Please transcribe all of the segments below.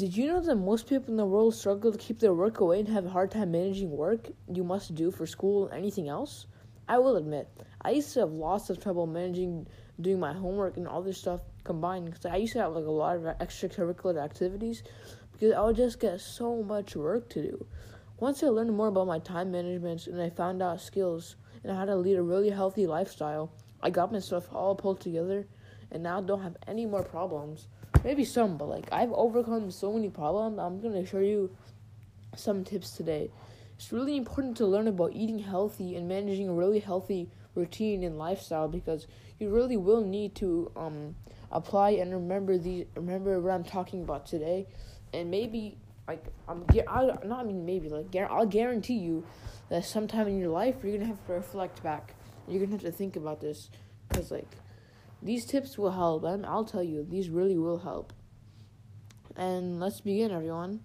did you know that most people in the world struggle to keep their work away and have a hard time managing work you must do for school and anything else? I will admit, I used to have lots of trouble managing doing my homework and all this stuff combined because I used to have like a lot of extracurricular activities because I would just get so much work to do. Once I learned more about my time management and I found out skills and how to lead a really healthy lifestyle, I got myself all pulled together and now don't have any more problems. Maybe some, but like I've overcome so many problems. I'm gonna show you some tips today. It's really important to learn about eating healthy and managing a really healthy routine and lifestyle because you really will need to um, apply and remember the remember what I'm talking about today, and maybe like I'm I not I mean maybe like I'll guarantee you that sometime in your life you're gonna have to reflect back. You're gonna have to think about this because like these tips will help. and I'll tell you these really will help. And let's begin, everyone.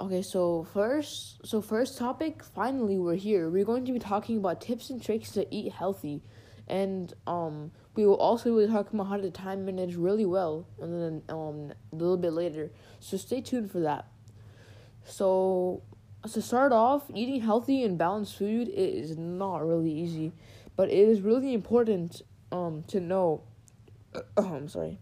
Okay, so first, so first topic. Finally, we're here. We're going to be talking about tips and tricks to eat healthy, and um, we will also be talking about how to time manage really well, and then um, a little bit later. So stay tuned for that. So to start off, eating healthy and balanced food is not really easy, but it is really important um to know. I'm sorry.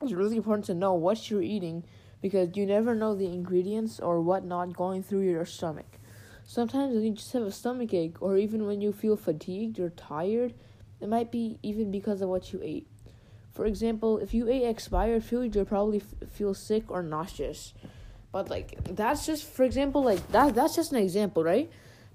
It's really important to know what you're eating because you never know the ingredients or whatnot going through your stomach. Sometimes when you just have a stomach ache, or even when you feel fatigued or tired, it might be even because of what you ate. For example, if you ate expired food, you'll probably f- feel sick or nauseous. But like that's just for example, like that that's just an example, right?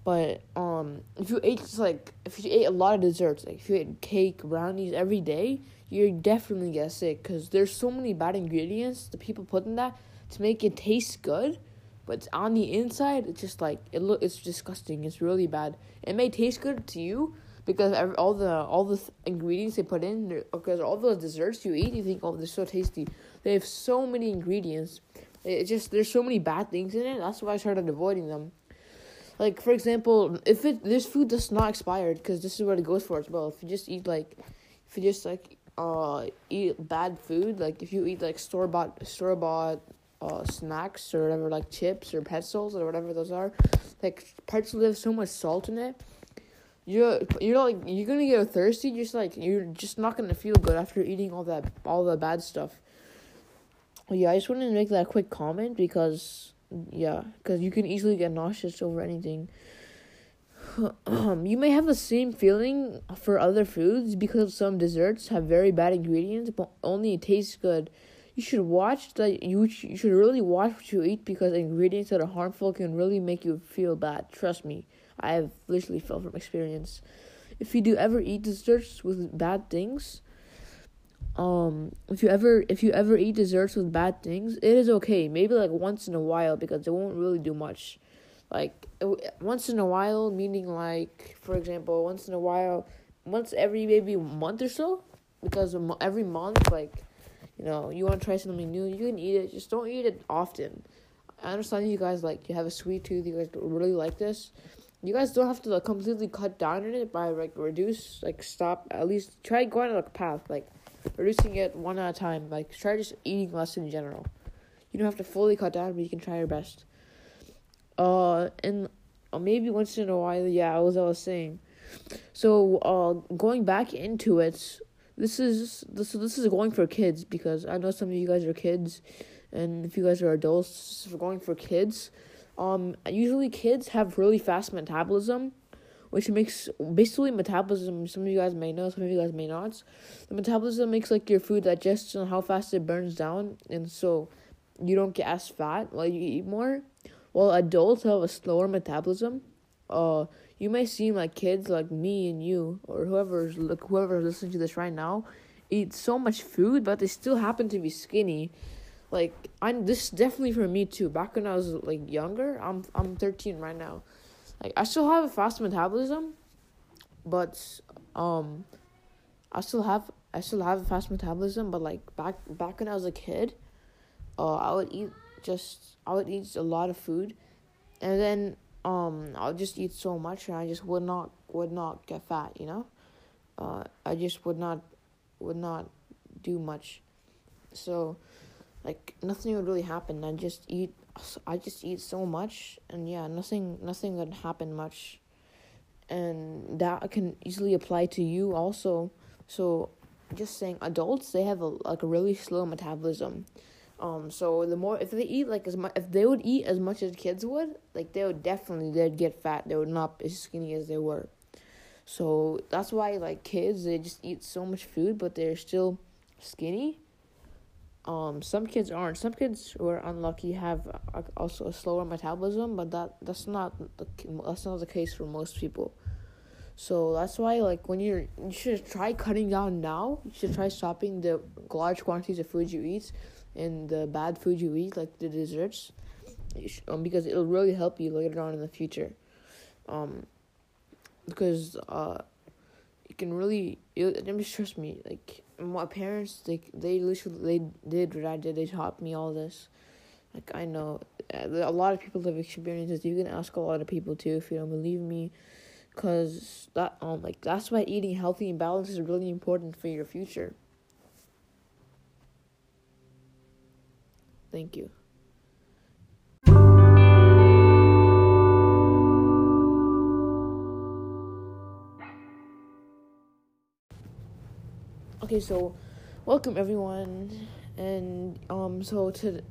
But um, if you ate just like if you ate a lot of desserts, like if you ate cake, brownies every day, you're definitely get sick because there's so many bad ingredients the people put in that to make it taste good, but on the inside it's just like it look it's disgusting. It's really bad. It may taste good to you because every, all the all the th- ingredients they put in because all the desserts you eat you think oh they're so tasty. They have so many ingredients. It just there's so many bad things in it. That's why I started avoiding them. Like for example, if it this food does not expired because this is what it goes for as well. If you just eat like, if you just like uh eat bad food like if you eat like store bought store bought uh snacks or whatever like chips or pretzels or whatever those are like pretzels have so much salt in it you're you're like you're gonna get thirsty just like you're just not gonna feel good after eating all that all the bad stuff yeah i just wanted to make that quick comment because yeah because you can easily get nauseous over anything you may have the same feeling for other foods because some desserts have very bad ingredients, but only taste good. You should watch that. You you should really watch what you eat because ingredients that are harmful can really make you feel bad. Trust me, I have literally felt from experience. If you do ever eat desserts with bad things, um, if you ever if you ever eat desserts with bad things, it is okay. Maybe like once in a while because it won't really do much. Like once in a while meaning like for example once in a while once every maybe month or so because every month like you know you want to try something new you can eat it. Just don't eat it often. I understand you guys like you have a sweet tooth you guys really like this. You guys don't have to like completely cut down on it by like reduce like stop at least try going on a path like reducing it one at a time like try just eating less in general you don't have to fully cut down but you can try your best uh, and uh, maybe once in a while, yeah, as I was saying. So, uh, going back into it, this is this this is going for kids because I know some of you guys are kids, and if you guys are adults, this is going for kids. Um, usually kids have really fast metabolism, which makes basically metabolism. Some of you guys may know, some of you guys may not. The metabolism makes like your food digest and how fast it burns down, and so you don't get as fat while you eat more. While adults have a slower metabolism, uh, you may seem like kids like me and you or whoever's like whoever's listening to this right now eat so much food, but they still happen to be skinny. Like I'm this definitely for me too. Back when I was like younger, I'm I'm 13 right now. Like I still have a fast metabolism, but um, I still have I still have a fast metabolism. But like back back when I was a kid, uh, I would eat just I would eat a lot of food, and then um I would just eat so much, and I just would not would not get fat. You know, uh, I just would not would not do much. So, like nothing would really happen. I just eat I just eat so much and yeah, nothing nothing would happen much. And that can easily apply to you also. So just saying adults they have a like a really slow metabolism. Um so the more if they eat like as much if they would eat as much as kids would, like they would definitely they'd get fat. They would not be as skinny as they were. So that's why like kids they just eat so much food but they're still skinny um, some kids aren't. Some kids who are unlucky have also a slower metabolism, but that that's not the that's not the case for most people. So that's why, like, when you're, you should try cutting down now. You should try stopping the large quantities of food you eat, and the bad food you eat, like the desserts, should, um, because it'll really help you later on in the future. Um, because uh, you can really, it, trust me, like my parents they they literally they did what I did. They taught me all this. Like I know uh, a lot of people have experiences. You can ask a lot of people too if you don't believe me, cause that um like that's why eating healthy and balanced is really important for your future. Thank you. Okay, so welcome everyone, and um, so to,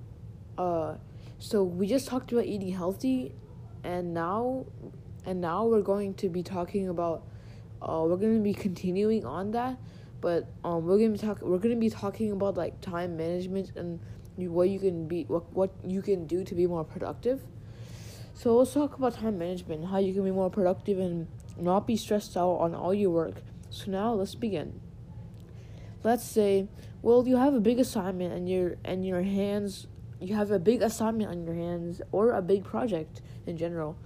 uh, so we just talked about eating healthy, and now, and now we're going to be talking about, uh, we're gonna be continuing on that, but um, we're gonna be talk, we're gonna be talking about like time management and what you can be, what what you can do to be more productive. So let's talk about time management, how you can be more productive and not be stressed out on all your work. So now let's begin let's say well you have a big assignment and your and your hands you have a big assignment on your hands or a big project in general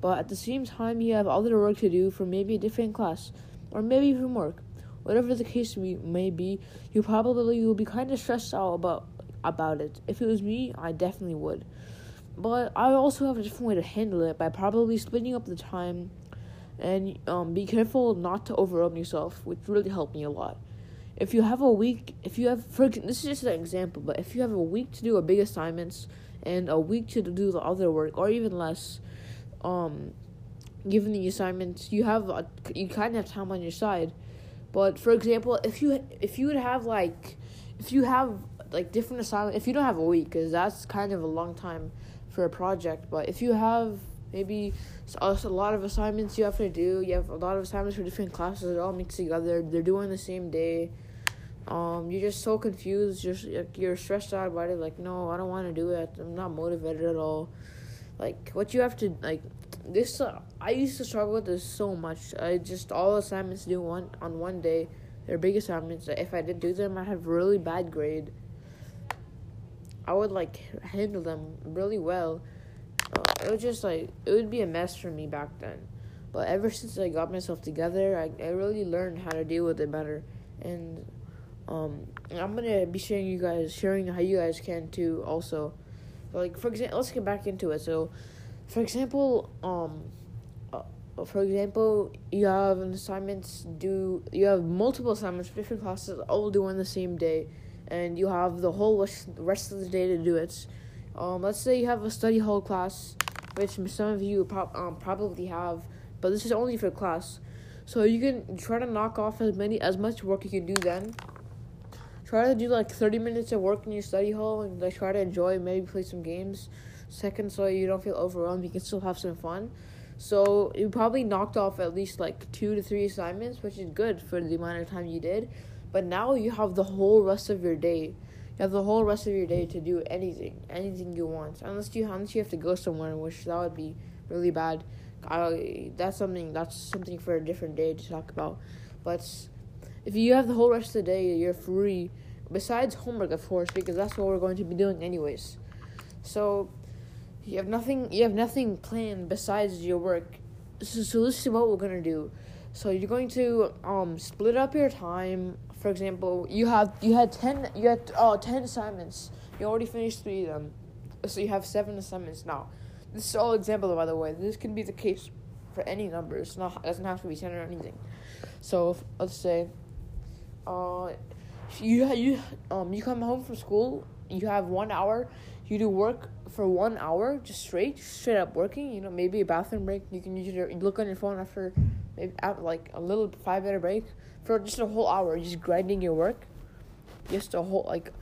but at the same time you have other work to do for maybe a different class or maybe from work whatever the case may be you probably will be kind of stressed out about about it. If it was me i definitely would. But i also have a different way to handle it by probably splitting up the time and um, be careful not to overwhelm yourself which really helped me a lot if you have a week, if you have, for this is just an example, but if you have a week to do a big assignments and a week to do the other work, or even less, um, given the assignments, you have a, you kind of have time on your side. But for example, if you if you would have like, if you have like different assignments, if you don't have a week, because that's kind of a long time for a project. But if you have maybe a lot of assignments you have to do, you have a lot of assignments for different classes that all mixed together. They're doing the same day um, you're just so confused. You're you're stressed out about it. Like, no, I don't want to do it. I'm not motivated at all. Like, what you have to like. This uh, I used to struggle with this so much. I just all assignments due one on one day. They're big assignments. If I did do them, I have really bad grade. I would like handle them really well. Uh, it was just like it would be a mess for me back then. But ever since I got myself together, I I really learned how to deal with it better and um, I'm gonna be sharing you guys, sharing how you guys can too. Also, like for example, let's get back into it. So, for example, um, uh, for example, you have assignments due. You have multiple assignments different classes, all due on the same day, and you have the whole rest of the day to do it. Um, let's say you have a study hall class, which some of you um, probably have, but this is only for class. So you can try to knock off as many as much work you can do then. Try to do like 30 minutes of work in your study hall and like try to enjoy maybe play some games. Second so you don't feel overwhelmed you can still have some fun. So you probably knocked off at least like two to three assignments which is good for the amount of time you did. But now you have the whole rest of your day you have the whole rest of your day to do anything anything you want unless you unless you have to go somewhere which that would be really bad I, that's something that's something for a different day to talk about but if you have the whole rest of the day, you're free. Besides homework, of course, because that's what we're going to be doing anyways. So you have nothing. You have nothing planned besides your work. So, so this is what we're gonna do. So you're going to um split up your time. For example, you have you had ten you had oh ten assignments. You already finished three of them, so you have seven assignments now. This is all example, by the way. This can be the case for any number. It's not it doesn't have to be ten or anything. So if, let's say uh, you you um you come home from school, you have one hour. You do work for one hour, just straight, straight up working. You know, maybe a bathroom break. You can use your look on your phone after, maybe after like a little five minute break for just a whole hour, just grinding your work. Just a whole like,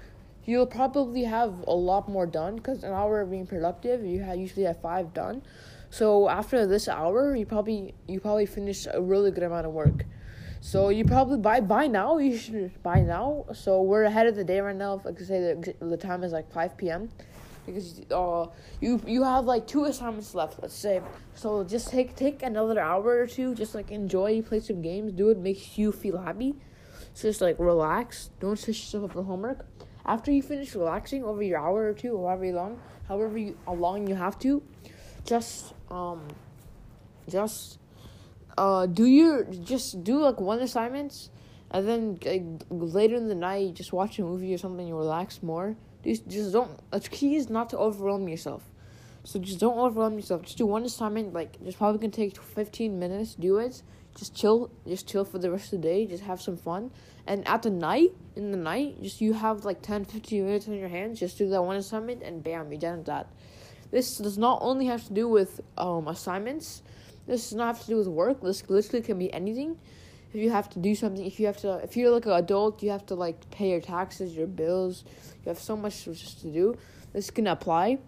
you'll probably have a lot more done because an hour of being productive, you have usually have five done. So after this hour, you probably you probably finish a really good amount of work. So you probably by by now you should by now. So we're ahead of the day right now. If I could say the the time is like five p.m. Because uh you you have like two assignments left. Let's say so. Just take take another hour or two. Just like enjoy, play some games, do it makes you feel happy. So just like relax. Don't stress yourself up for homework. After you finish relaxing over your hour or two, however long, however you, how long you have to, just um, just uh, do your just do like one assignments, and then like, later in the night, just watch a movie or something. You relax more. Just just don't. The key is not to overwhelm yourself. So just don't overwhelm yourself. Just do one assignment. Like just probably gonna take fifteen minutes. Do it. Just chill. Just chill for the rest of the day. Just have some fun. And at the night, in the night, just you have like 10, 15 minutes on your hands. Just do that one assignment, and bam, you're done with that. This does not only have to do with um, assignments. This does not have to do with work. This literally can be anything. If you have to do something, if you have to, if you're like an adult, you have to like pay your taxes, your bills. You have so much just to do. This can apply.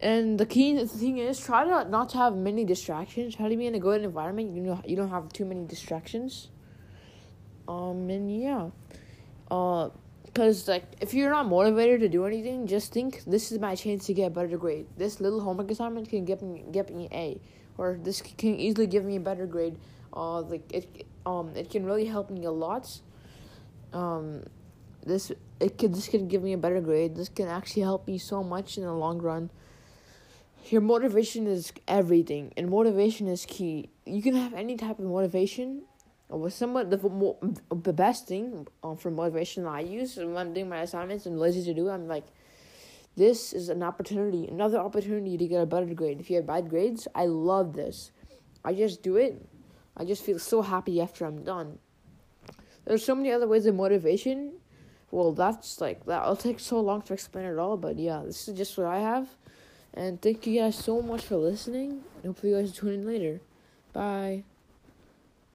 And the key the thing is, try to not to have many distractions. Try to be in a good environment. You know, you don't have too many distractions. Um, and yeah, uh, because like if you're not motivated to do anything, just think this is my chance to get a better grade. This little homework assignment can get me get me A, or this can easily give me a better grade. Uh, like it um it can really help me a lot. Um, this it could this can give me a better grade. This can actually help me so much in the long run. Your motivation is everything, and motivation is key. You can have any type of motivation with someone the the best thing um, for motivation I use when I'm doing my assignments and lazy to do, I'm like, this is an opportunity, another opportunity to get a better grade. If you have bad grades, I love this. I just do it. I just feel so happy after I'm done. There's so many other ways of motivation. Well, that's like that. I'll take so long to explain it all, but yeah, this is just what I have. And thank you guys so much for listening. Hopefully, you guys tune in later. Bye.